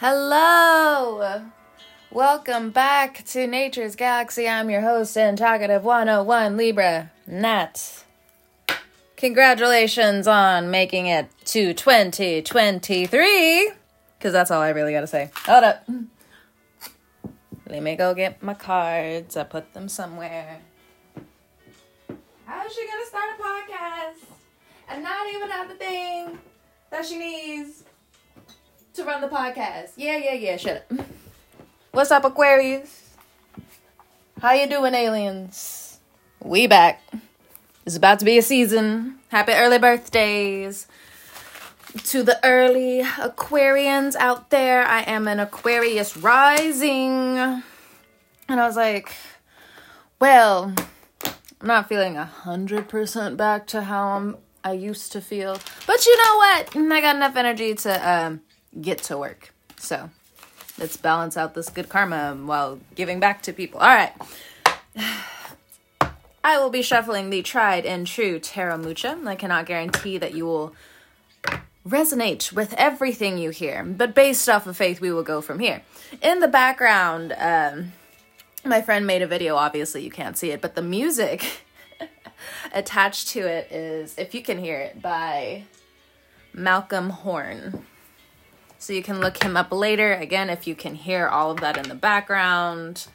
Hello! Welcome back to Nature's Galaxy. I'm your host and talkative 101 Libra, Nat. Congratulations on making it to 2023. Because that's all I really gotta say. Hold up. Let me go get my cards. I put them somewhere. How is she gonna start a podcast and not even have the thing that she needs to run the podcast? Yeah, yeah, yeah. Shut up. What's up, Aquarius? How you doing, aliens? We back. It's about to be a season. Happy early birthdays to the early Aquarians out there. I am an Aquarius rising. And I was like, well, I'm not feeling a hundred percent back to how I'm I used to feel. But you know what? I got enough energy to um, get to work. So let's balance out this good karma while giving back to people. All right. I will be shuffling the tried and true Tarot Mucha. I cannot guarantee that you will resonate with everything you hear, but based off of faith, we will go from here. In the background, um, my friend made a video. Obviously, you can't see it, but the music attached to it is, if you can hear it, by Malcolm Horn. So you can look him up later. Again, if you can hear all of that in the background.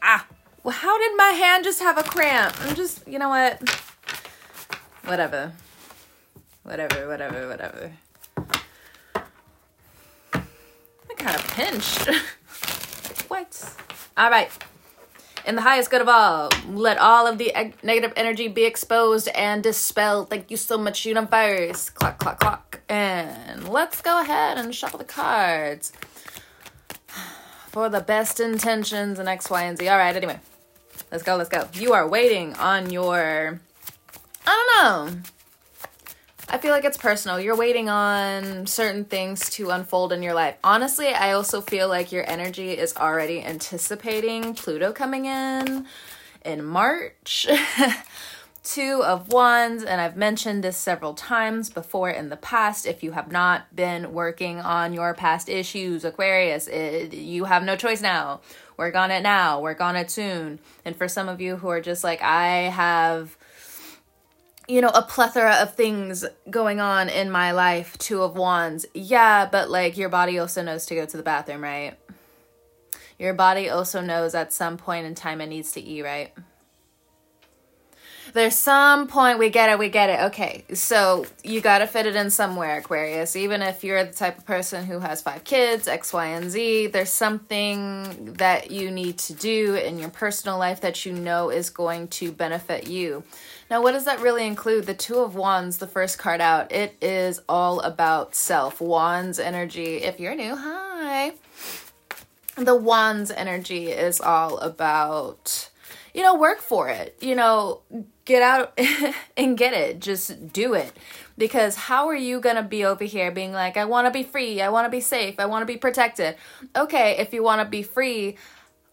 Ah, well, how did my hand just have a cramp? I'm just, you know what? Whatever. Whatever, whatever, whatever. I kind of pinched. what? All right. In the highest good of all, let all of the eg- negative energy be exposed and dispelled. Thank you so much, universe. Clock, clock, clock. And let's go ahead and shuffle the cards for the best intentions and X, Y, and Z. All right, anyway. Let's go, let's go. You are waiting on your. I don't know. I feel like it's personal. You're waiting on certain things to unfold in your life. Honestly, I also feel like your energy is already anticipating Pluto coming in in March. Two of Wands, and I've mentioned this several times before in the past. If you have not been working on your past issues, Aquarius, it, you have no choice now. Work on it now, work on it soon. And for some of you who are just like, I have you know, a plethora of things going on in my life, two of wands. Yeah, but like your body also knows to go to the bathroom, right? Your body also knows at some point in time it needs to eat, right? There's some point we get it, we get it. Okay, so you gotta fit it in somewhere, Aquarius. Even if you're the type of person who has five kids, X, Y, and Z, there's something that you need to do in your personal life that you know is going to benefit you. Now, what does that really include? The Two of Wands, the first card out, it is all about self. Wands energy. If you're new, hi. The Wands energy is all about you know, work for it. You know, get out and get it. Just do it. Because how are you going to be over here being like, I want to be free, I want to be safe, I want to be protected? Okay, if you want to be free,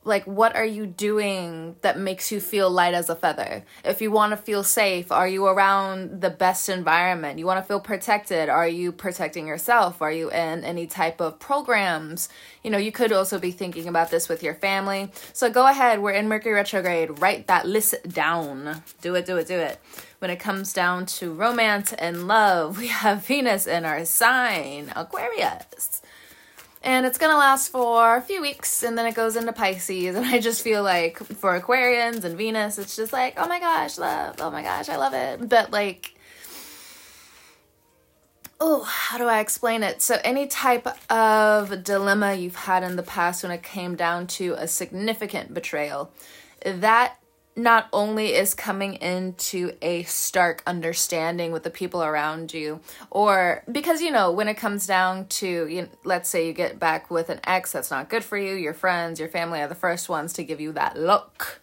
like what are you doing that makes you feel light as a feather? If you want to feel safe are you around the best environment? You want to feel protected? Are you protecting yourself? Are you in any type of programs? You know you could also be thinking about this with your family. So go ahead we're in mercury retrograde. Write that list down. Do it do it do it. When it comes down to romance and love we have venus in our sign aquarius and it's gonna last for a few weeks and then it goes into Pisces. And I just feel like for Aquarians and Venus, it's just like, oh my gosh, love, oh my gosh, I love it. But like, oh, how do I explain it? So, any type of dilemma you've had in the past when it came down to a significant betrayal, that not only is coming into a stark understanding with the people around you or because you know when it comes down to you know, let's say you get back with an ex that's not good for you your friends your family are the first ones to give you that look.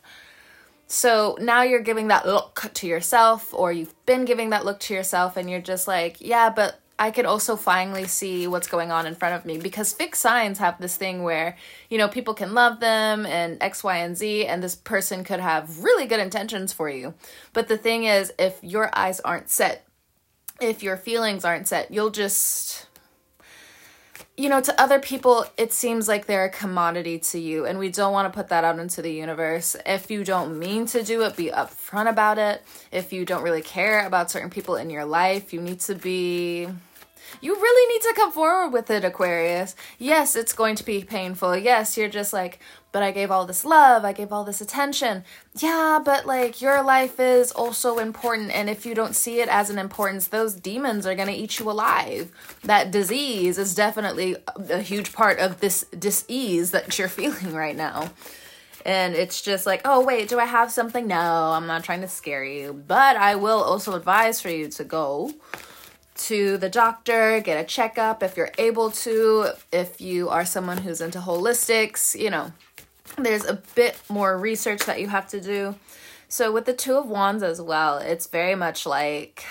So now you're giving that look to yourself or you've been giving that look to yourself and you're just like yeah but I could also finally see what's going on in front of me because fixed signs have this thing where, you know, people can love them and X, Y, and Z, and this person could have really good intentions for you. But the thing is, if your eyes aren't set, if your feelings aren't set, you'll just you know, to other people, it seems like they're a commodity to you, and we don't want to put that out into the universe. If you don't mean to do it, be upfront about it. If you don't really care about certain people in your life, you need to be you really need to come forward with it, Aquarius. Yes, it's going to be painful. Yes, you're just like, but I gave all this love, I gave all this attention. Yeah, but like your life is also important. And if you don't see it as an importance, those demons are going to eat you alive. That disease is definitely a huge part of this disease that you're feeling right now. And it's just like, oh, wait, do I have something? No, I'm not trying to scare you. But I will also advise for you to go to the doctor, get a checkup if you're able to. If you are someone who's into holistics, you know, there's a bit more research that you have to do. So, with the Two of Wands as well, it's very much like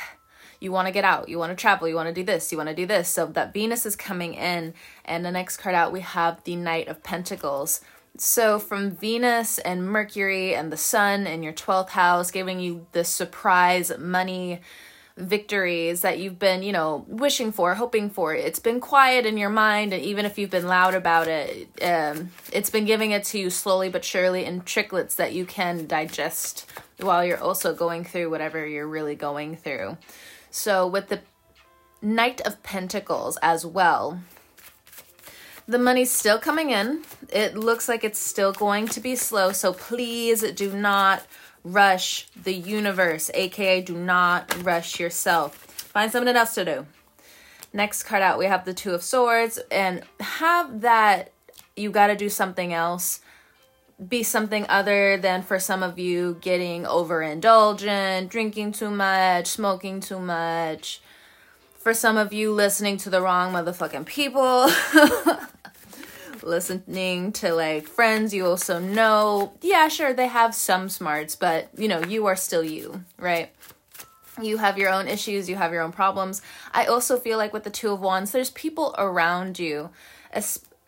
you want to get out, you want to travel, you want to do this, you want to do this. So, that Venus is coming in, and the next card out, we have the Knight of Pentacles. So, from Venus and Mercury and the Sun in your 12th house, giving you the surprise money victories that you've been, you know, wishing for, hoping for. It's been quiet in your mind, and even if you've been loud about it, um, it's been giving it to you slowly but surely in tricklets that you can digest while you're also going through whatever you're really going through. So, with the Knight of Pentacles as well, the money's still coming in. It looks like it's still going to be slow, so please do not rush the universe, aka do not rush yourself. Find something else to do. Next card out, we have the Two of Swords, and have that you got to do something else be something other than for some of you getting overindulgent, drinking too much, smoking too much. For some of you listening to the wrong motherfucking people. listening to like friends you also know. Yeah, sure, they have some smarts, but you know, you are still you, right? You have your own issues, you have your own problems. I also feel like with the Two of Wands, there's people around you,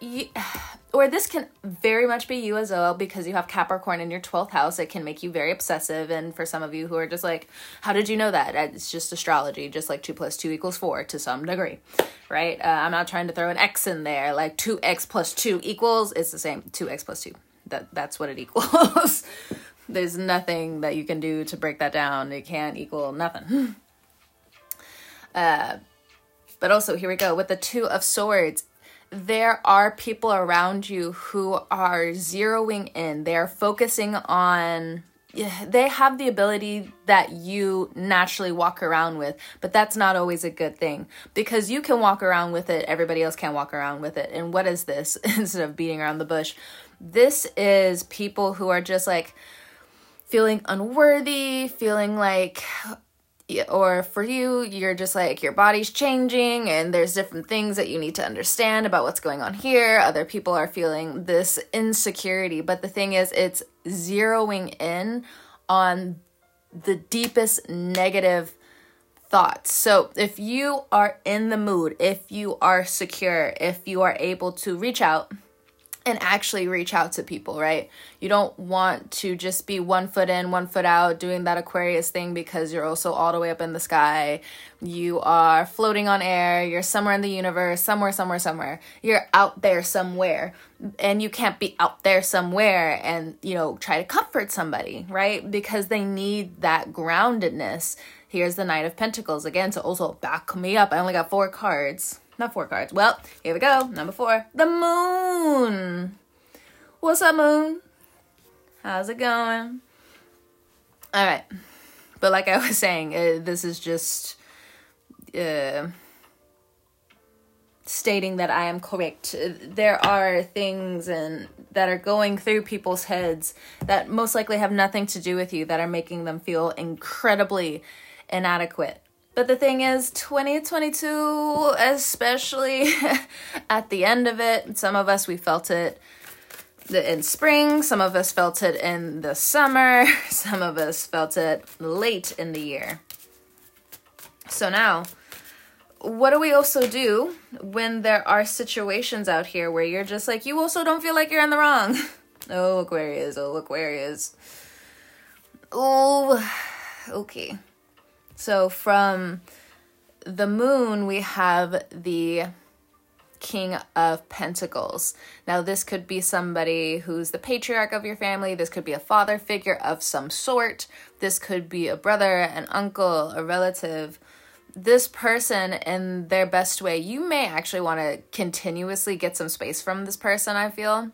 or this can very much be you as well because you have Capricorn in your 12th house. It can make you very obsessive. And for some of you who are just like, how did you know that? It's just astrology, just like 2 plus 2 equals 4 to some degree, right? Uh, I'm not trying to throw an X in there. Like 2x plus 2 equals, it's the same. 2x plus 2. That, that's what it equals. There's nothing that you can do to break that down. It can't equal nothing. Uh, but also, here we go with the Two of Swords there are people around you who are zeroing in. They're focusing on they have the ability that you naturally walk around with, but that's not always a good thing because you can walk around with it, everybody else can't walk around with it. And what is this instead of beating around the bush? This is people who are just like feeling unworthy, feeling like or for you, you're just like your body's changing and there's different things that you need to understand about what's going on here. Other people are feeling this insecurity, but the thing is, it's zeroing in on the deepest negative thoughts. So if you are in the mood, if you are secure, if you are able to reach out, and actually reach out to people, right? You don't want to just be one foot in, one foot out, doing that Aquarius thing because you're also all the way up in the sky. You are floating on air, you're somewhere in the universe, somewhere, somewhere, somewhere. You're out there somewhere. And you can't be out there somewhere and, you know, try to comfort somebody, right? Because they need that groundedness. Here's the Knight of Pentacles again to also back me up. I only got four cards not four cards. Well, here we go. Number four. The moon. What's up, moon? How's it going? All right. But like I was saying, uh, this is just uh, stating that I am correct. There are things and that are going through people's heads that most likely have nothing to do with you that are making them feel incredibly inadequate but the thing is, 2022, especially at the end of it, some of us, we felt it in spring, some of us felt it in the summer, some of us felt it late in the year. So now, what do we also do when there are situations out here where you're just like, you also don't feel like you're in the wrong? oh, Aquarius, oh, Aquarius. Oh, okay. So from the moon, we have the King of Pentacles. Now, this could be somebody who's the patriarch of your family. This could be a father figure of some sort. This could be a brother, an uncle, a relative. This person, in their best way, you may actually want to continuously get some space from this person, I feel.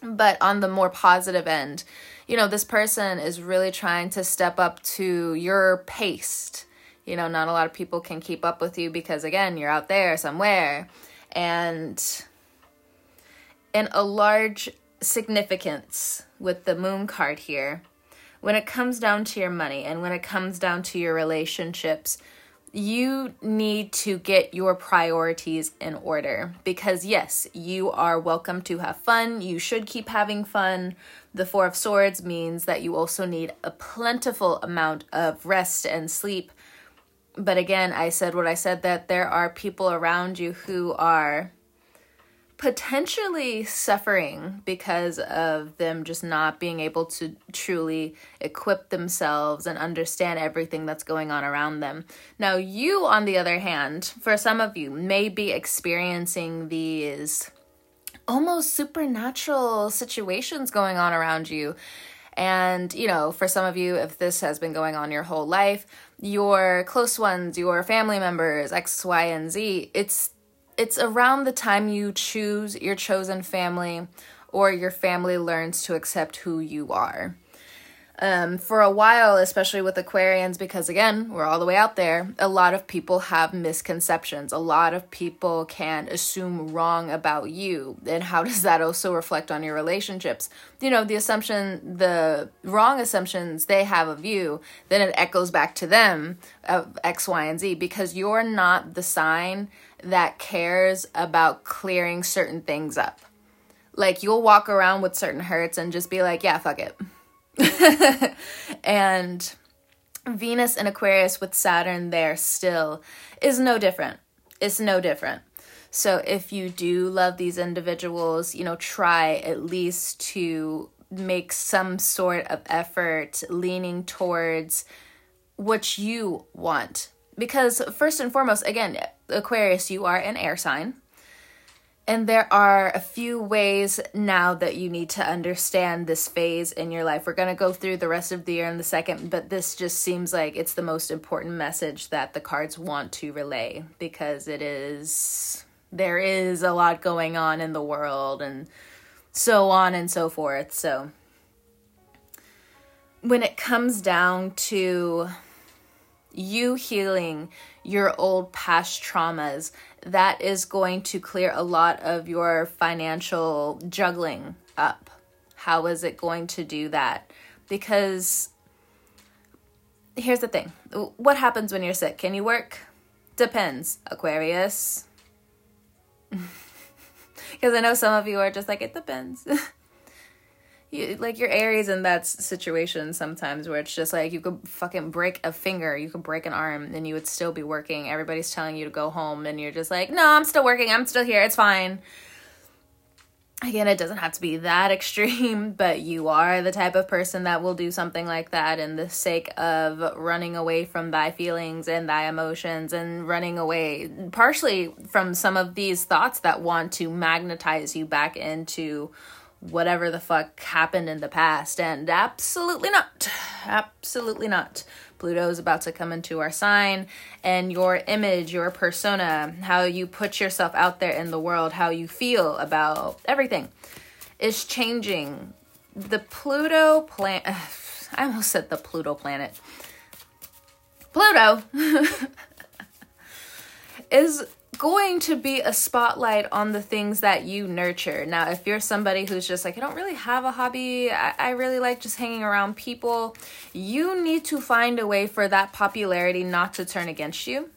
But on the more positive end, you know, this person is really trying to step up to your pace. You know, not a lot of people can keep up with you because, again, you're out there somewhere and in a large significance with the moon card here when it comes down to your money and when it comes down to your relationships you need to get your priorities in order because yes you are welcome to have fun. You should keep having fun. The four of swords means that you also need a plentiful amount of rest and sleep. But again, I said what I said that there are people around you who are potentially suffering because of them just not being able to truly equip themselves and understand everything that's going on around them. Now, you, on the other hand, for some of you, may be experiencing these almost supernatural situations going on around you. And, you know, for some of you, if this has been going on your whole life, your close ones, your family members, X, Y, and Z. It's it's around the time you choose your chosen family or your family learns to accept who you are um, for a while, especially with Aquarians, because again, we're all the way out there, a lot of people have misconceptions. A lot of people can assume wrong about you. And how does that also reflect on your relationships? You know, the assumption, the wrong assumptions they have of you, then it echoes back to them of X, Y, and Z because you're not the sign that cares about clearing certain things up. Like, you'll walk around with certain hurts and just be like, yeah, fuck it and Venus and Aquarius with Saturn there still is no different. It's no different. So if you do love these individuals, you know, try at least to make some sort of effort leaning towards what you want. Because first and foremost, again, Aquarius, you are an air sign. And there are a few ways now that you need to understand this phase in your life. We're going to go through the rest of the year in the second, but this just seems like it's the most important message that the cards want to relay because it is there is a lot going on in the world and so on and so forth. So when it comes down to you healing your old past traumas, that is going to clear a lot of your financial juggling up. How is it going to do that? Because here's the thing what happens when you're sick? Can you work? Depends, Aquarius. Because I know some of you are just like, it depends. you, like your Aries in that situation sometimes where it's just like you could fucking break a finger, you could break an arm, and you would still be working. Everybody's telling you to go home, and you're just like, no, I'm still working. I'm still here. It's fine. Again, it doesn't have to be that extreme, but you are the type of person that will do something like that in the sake of running away from thy feelings and thy emotions and running away partially from some of these thoughts that want to magnetize you back into whatever the fuck happened in the past. And absolutely not. Absolutely not. Pluto is about to come into our sign, and your image, your persona, how you put yourself out there in the world, how you feel about everything is changing. The Pluto planet, I almost said the Pluto planet. Pluto is going to be a spotlight on the things that you nurture. Now, if you're somebody who's just like, I don't really have a hobby, I, I, really like just hanging around people, you need to find a way for that popularity not to turn against you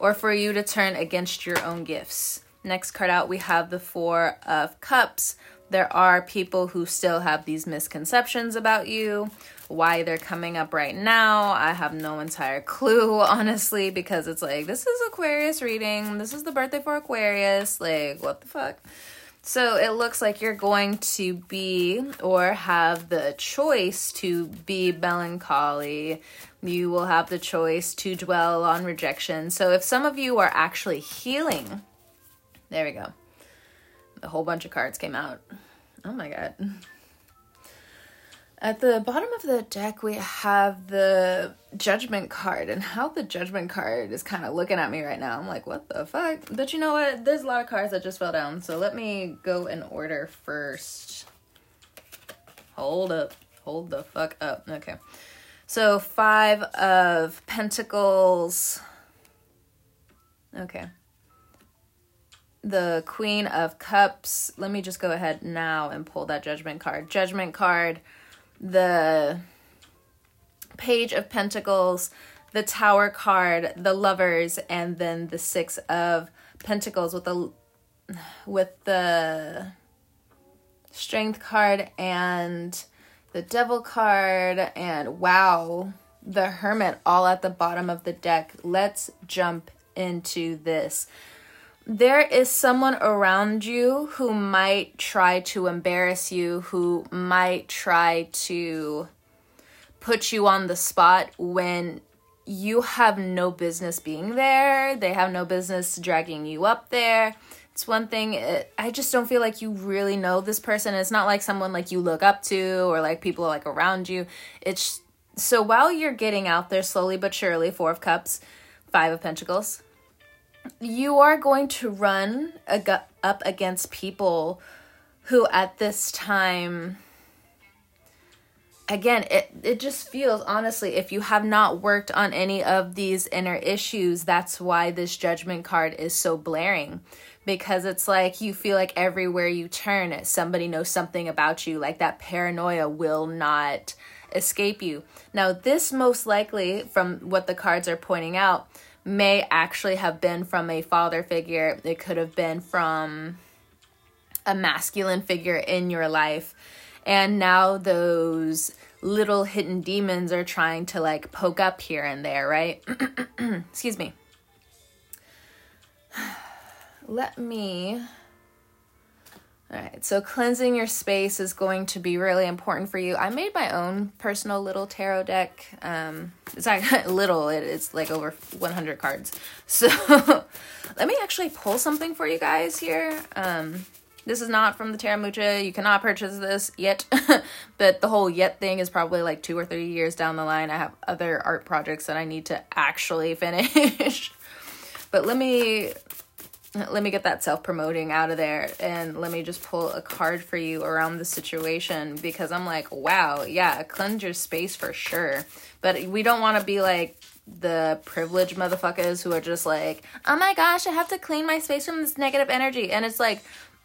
or for you to turn against your own gifts. Next card out, we have the Four of Cups. There are people who still have these misconceptions about you why they're coming up right now. I have no entire clue, honestly, because it's like, this is Aquarius reading. This is the birthday for Aquarius. Like, what the fuck? So it looks like you're going to be or have the choice to be melancholy. You will have the choice to dwell on rejection. So if some of you are actually healing There we go. A whole bunch of cards came out. Oh my god. At the bottom of the deck, we have the judgment card, and how the judgment card is kind of looking at me right now. I'm like, what the fuck? But you know what? There's a lot of cards that just fell down, so let me go in order first. Hold up. Hold the fuck up. Okay. So, Five of Pentacles. Okay. The Queen of Cups. Let me just go ahead now and pull that Judgment card. Judgment card the Page of Pentacles, the Tower card, the Lovers, and then the Six of Pentacles with the with the Strength card and the Devil card and wow, the Hermit all at the bottom of the deck. Let's jump into this there is someone around you who might try to embarrass you, who might try to put you on the spot when you have no business being there. They have no business dragging you up there. It's one thing, it, I just don't feel like you really know this person. It's not like someone like you look up to or like people like around you. It's so while you're getting out there slowly but surely, Four of Cups, Five of Pentacles, you are going to run ag- up against people who at this time again it it just feels honestly if you have not worked on any of these inner issues that's why this judgment card is so blaring. Because it's like you feel like everywhere you turn somebody knows something about you like that paranoia will not escape you. Now this most likely from what the cards are pointing out may actually have been from a father figure. It could have been from a masculine figure in your life. And now those little hidden demons are trying to like poke up here and there, right? Excuse me. Let me all right, so cleansing your space is going to be really important for you. I made my own personal little tarot deck. Um, it's like little, it, it's like over 100 cards. So let me actually pull something for you guys here. Um, this is not from the Tarot Mucha. You cannot purchase this yet. but the whole yet thing is probably like two or three years down the line. I have other art projects that I need to actually finish. but let me let me get that self promoting out of there and let me just pull a card for you around the situation because I'm like, wow, yeah, cleanse your space for sure. But we don't want to be like the privileged motherfuckers who are just like, oh my gosh, I have to clean my space from this negative energy. And it's like,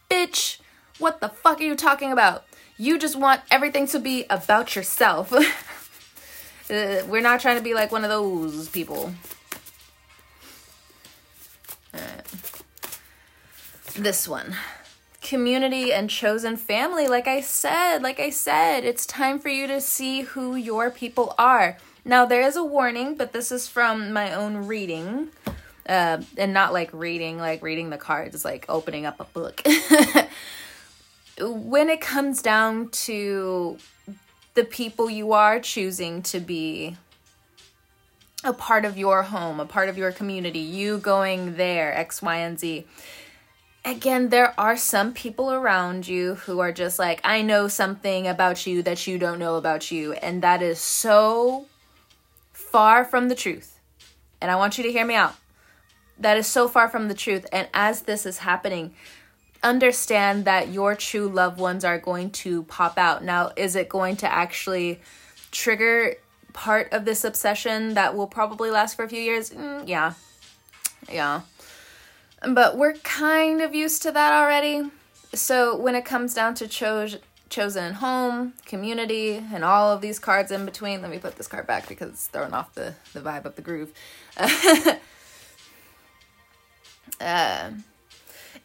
bitch, what the fuck are you talking about? You just want everything to be about yourself. uh, we're not trying to be like one of those people. This one. Community and chosen family like i said like i said it's time for you to see who your people are. Now there is a warning but this is from my own reading uh, and not like reading like reading the cards like opening up a book. When it comes down to the people you are choosing to be a part of your home a part of your community you going there x y and z again, there are some people around you who are just like, I know something about you that you don't know about you. And that is so far from the truth. And I want you to hear me out. That is so far from the truth. And as this is happening, understand that your true loved ones are going to pop out. Now, is it going to actually trigger part of this obsession that will probably last for a few years? Mm, yeah. Yeah. But we're kind of used to that already. So when it comes down to cho- chosen home, community, and all of these cards in between, let me put this card back because it's throwing off the, the vibe of the groove. uh,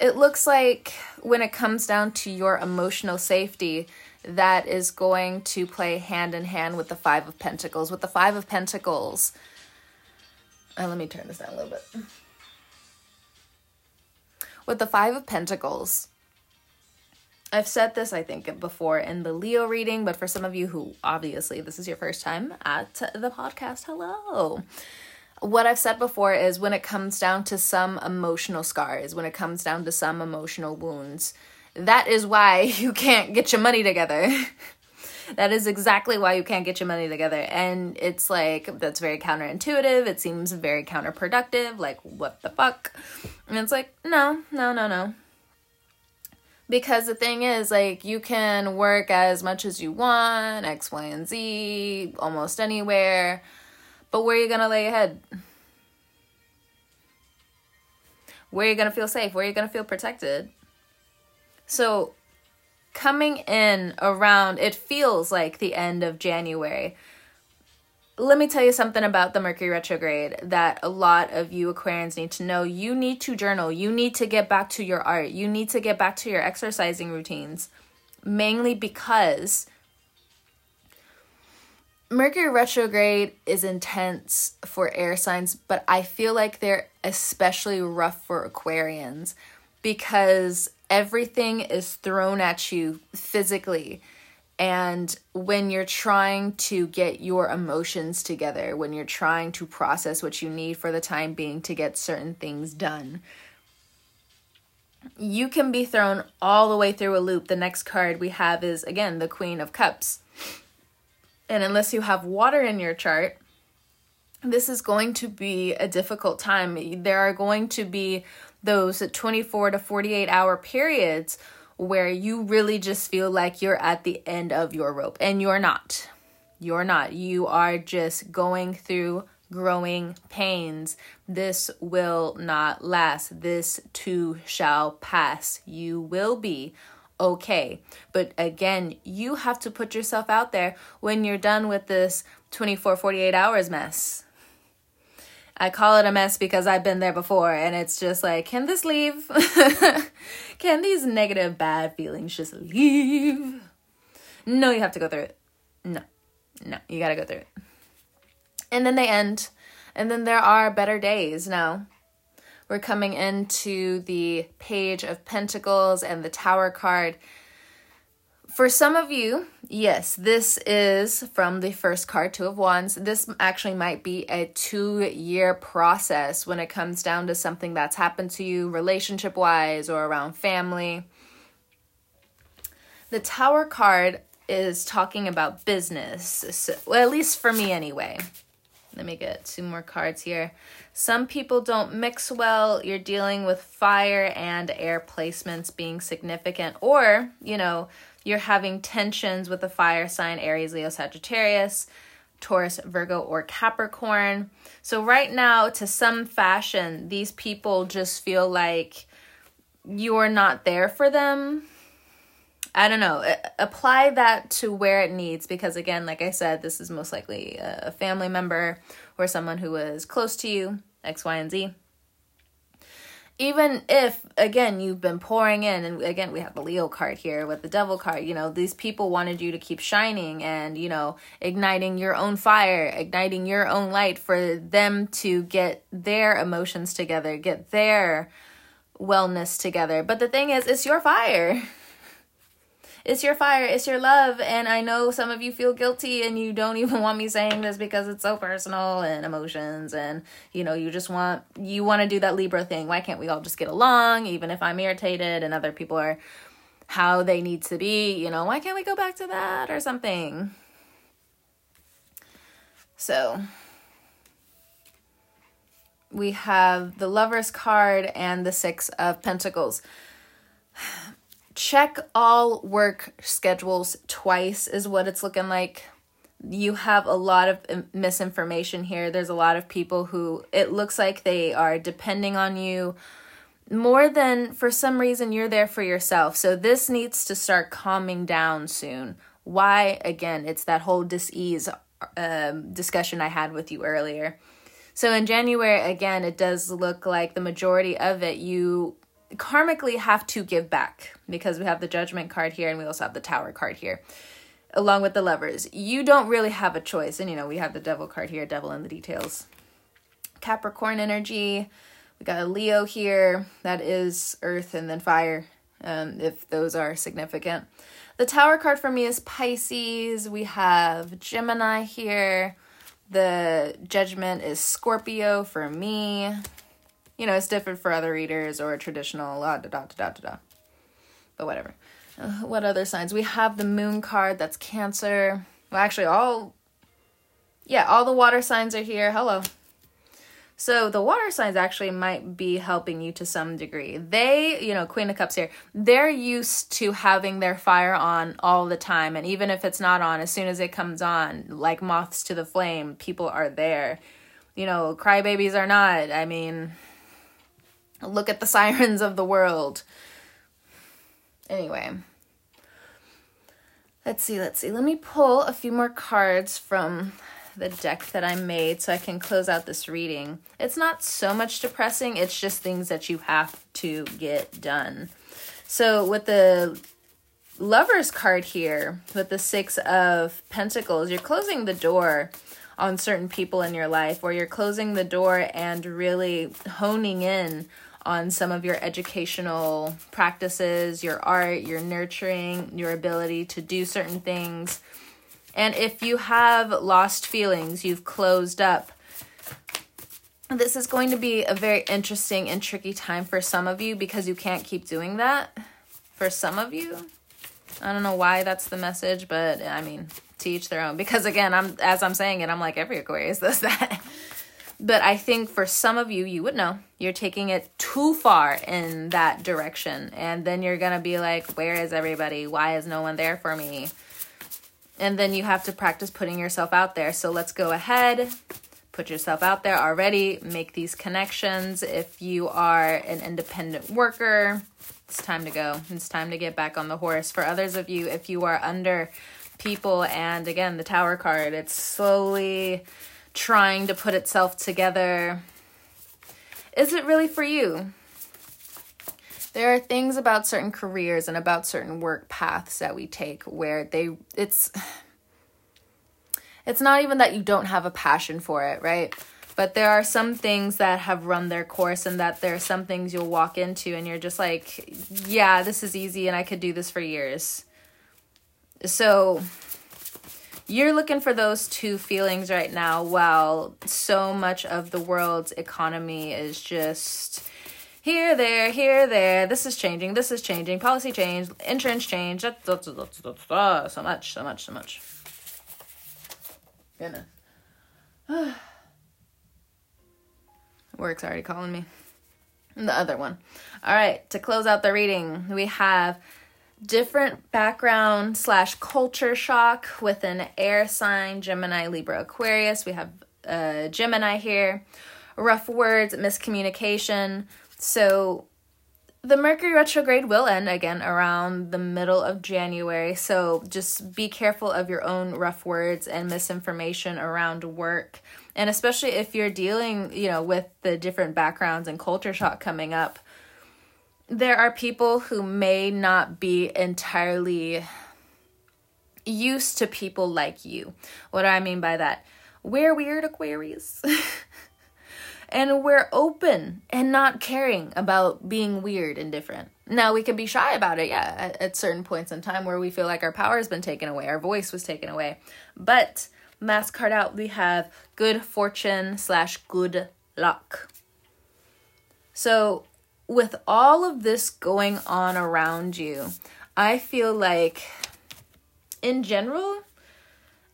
it looks like when it comes down to your emotional safety, that is going to play hand in hand with the Five of Pentacles. With the Five of Pentacles, uh, let me turn this down a little bit with the Five of Pentacles. I've said this, I think, before in the Leo reading, but for some of you who obviously this is your first time at the podcast, hello. what I've said before is when it comes down to some emotional scars, when it comes down to some emotional wounds, that is why you can't get your money together. that is exactly why you can't get your money together. And it's like, that's very counterintuitive. It seems very counterproductive. Like, what the fuck? And it's like, no, no, no, no. Because the thing is, like, you can work as much as you want, X, Y, and Z, almost anywhere. But where are you going to lay your head? Where are you going to feel safe? Where are you going to feel protected? So, coming in around, it feels like the end of January. Let me tell you something about the Mercury retrograde that a lot of you Aquarians need to know. You need to journal. You need to get back to your art. You need to get back to your exercising routines. Mainly because Mercury retrograde is intense for air signs, but I feel like they're especially rough for Aquarians because everything is thrown at you physically. And when you're trying to get your emotions together, when you're trying to process what you need for the time being to get certain things done, you can be thrown all the way through a loop. The next card we have is, again, the Queen of Cups. And unless you have water in your chart, this is going to be a difficult time. There are going to be those 24 to 48 hour periods where you really just feel like you're at the end of your rope and you're not. You're not. You are just going through growing pains. This will not last. This too shall pass. You will be okay. But again, you have to put yourself out there when you're done with this 24 48 hours mess. I call it a mess because I've been there before and it's just like, can this leave? can these negative, bad feelings just leave? No, you have to go through it. No, no, you gotta go through it. And then they end. And then there are better days now. We're coming into the Page of Pentacles and the Tower card for some of you, yes, this is from the first card, Two of Wands. This actually might be a two year process when it comes down to something that's happened to you relationship wise or around family. The Tower card is talking about business, so, well, at least for me anyway. Let me get two more cards here. Some people don't mix well. You're dealing with fire and air placements being significant, or, you know, you're having tensions with the fire sign Aries, Leo, Sagittarius, Taurus, Virgo, or Capricorn. So, right now, to some fashion, these people just feel like you're not there for them. I don't know. Apply that to where it needs because, again, like I said, this is most likely a family member or someone who is close to you, X, Y, and Z even if again you've been pouring in and again we have the leo card here with the devil card you know these people wanted you to keep shining and you know igniting your own fire igniting your own light for them to get their emotions together get their wellness together. But the thing is it's your fire it's your fire, it's your love. And I know some of you feel guilty and you don't even want me saying this because it's so personal and emotions and you know, you just want you want to do that Libra thing. Why can't we all just get along even if I'm irritated and other people are how they need to be, you know, why can't we go back to that or something? So, we have the Lover's card and the Six of Pentacles check all work schedules twice is what it's looking like. You have a lot of misinformation here. There's a lot of people who it looks like they are depending on you more than for some reason you're there for yourself. So this needs to start calming down soon. Why? Again it's that whole dis-ease um, discussion i had with you earlier. So in january again it does look like the majority of it you karmically have to give back because we have the judgment card here and we also have the tower card here along with the lovers you don't really have a choice. And you know we have the devil card here devil in the details. Capricorn energy. We got a leo here. That is earth and then fire um, if those are significant. The tower card for me is pisces. We have gemini here. The judgment is Scorpio for me. You know, it's different for other readers or traditional, da da da da da da. But whatever. Uh, what other signs? We have the moon card, that's Cancer. Well, actually, all. Yeah, all the water signs are here. Hello. So the water signs actually might be helping you to some degree. They, you know, Queen of Cups here, they're used to having their fire on all the time. And even if it's not on, as soon as it comes on, like moths to the flame, people are there. You know, crybabies are not. I mean, look at the sirens of the world. Anyway. Let's see, let's see. Let me pull a few more cards from the deck that I made so I can close out this reading. It's not so much depressing, it's just things that you have to get done. So, with the Lover's card here, with the Six of Pentacles, you're closing the door on certain people in your life, or you're closing the door and really honing in on some of your educational practices, your art, your nurturing, your ability to do certain things and if you have lost feelings, you've closed up, this is going to be a very interesting and tricky time for some of you because you can't keep doing that. For some of you, I don't know why that's the message, but I mean, to each their own. Because again, I'm as I'm saying it, I'm like every Aquarius does that. But I think for some of you, you would know you're taking it too far in that direction, and then you're gonna be like, "Where is everybody? Why is no one there for me?" and then you have to practice putting yourself out there. So let's go ahead, put yourself out there already, make these connections. If you are an independent worker, it's time to go. It's time to get back on the horse. For others of you, if you are under people, and again, the tower card, it's slowly trying to put itself together. Is it really for you? there are things about certain careers and about certain work paths that we take where they it's it's not even that you don't have a passion for it, right? But there are some things that have run their course and that there are some things you'll walk into and you're just like, yeah, this is easy and I could do this for years. So you're looking for those two feelings right now while so much of the world's economy is just here, there, here, there. This is changing. This is changing. Policy change. Insurance change. So much, so much, so much. Goodness. Work's already calling me. The other one. All right, to close out the reading, we have different background slash culture shock with an air sign Gemini, Libra, Aquarius. We have uh, Gemini here. Rough words, miscommunication, so the Mercury retrograde will end again around the middle of January. So just be careful of your own rough words and misinformation around work. And especially if you're dealing, you know, with the different backgrounds and culture shock coming up, there are people who may not be entirely used to people like you. What do I mean by that? We're weird Aquarius. and we're open and not caring about being weird and different. Now we can be shy about it, yeah, at, at, certain points in time where we feel like our power has been taken away, our voice was taken away. But mask card out, we have good fortune slash good luck. So with all of this going on around you, I feel like in general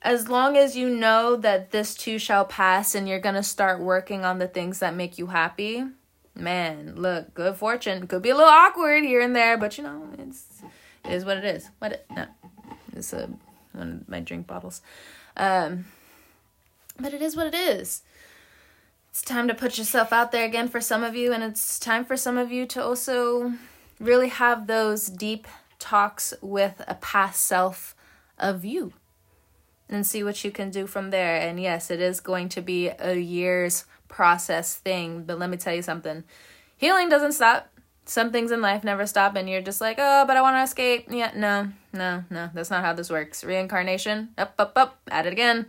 as long as you know that this too shall pass and you're going to start working on the things that make you happy, man, look, good fortune. Could be a little awkward here and there, but you know, it's it is what it is. What it, no, it's a one of my drink bottles. Um, but it is what it is. It's time to put yourself out there again for some of you, and it's time for some of you to also really have those deep talks with a past self of you and see what you can do from there. And yes, it is going to be a year's process thing, but let me tell you something healing doesn't stop. Some things in life never stop, and you're just like, oh, but I want to escape. Yeah, no, no, no, that's not how this works. Reincarnation, up, up, up, at it again.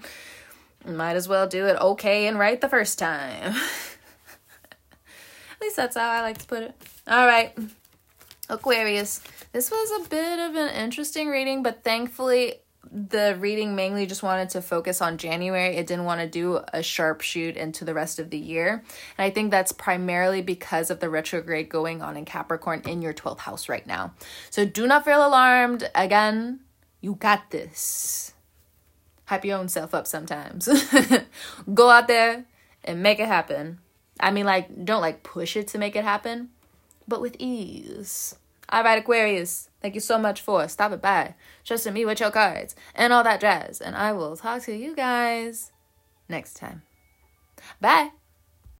Might as well do it okay and right the first time. At least that's how I like to put it. All right, Aquarius. This was a bit of an interesting reading, but thankfully, the reading mainly just wanted to focus on January. It didn't want to do a sharp shoot into the rest of the year. And I think that's primarily because of the retrograde going on in Capricorn in your 12th house right now. So do not feel alarmed. Again, you got this. Hype your own self up sometimes. Go out there and make it happen. I mean, like, don't like push it to make it happen, but with ease. All right, Aquarius. Thank you so much for Stop it by trusting me with your cards and all that jazz. And I will talk to you guys next time. Bye.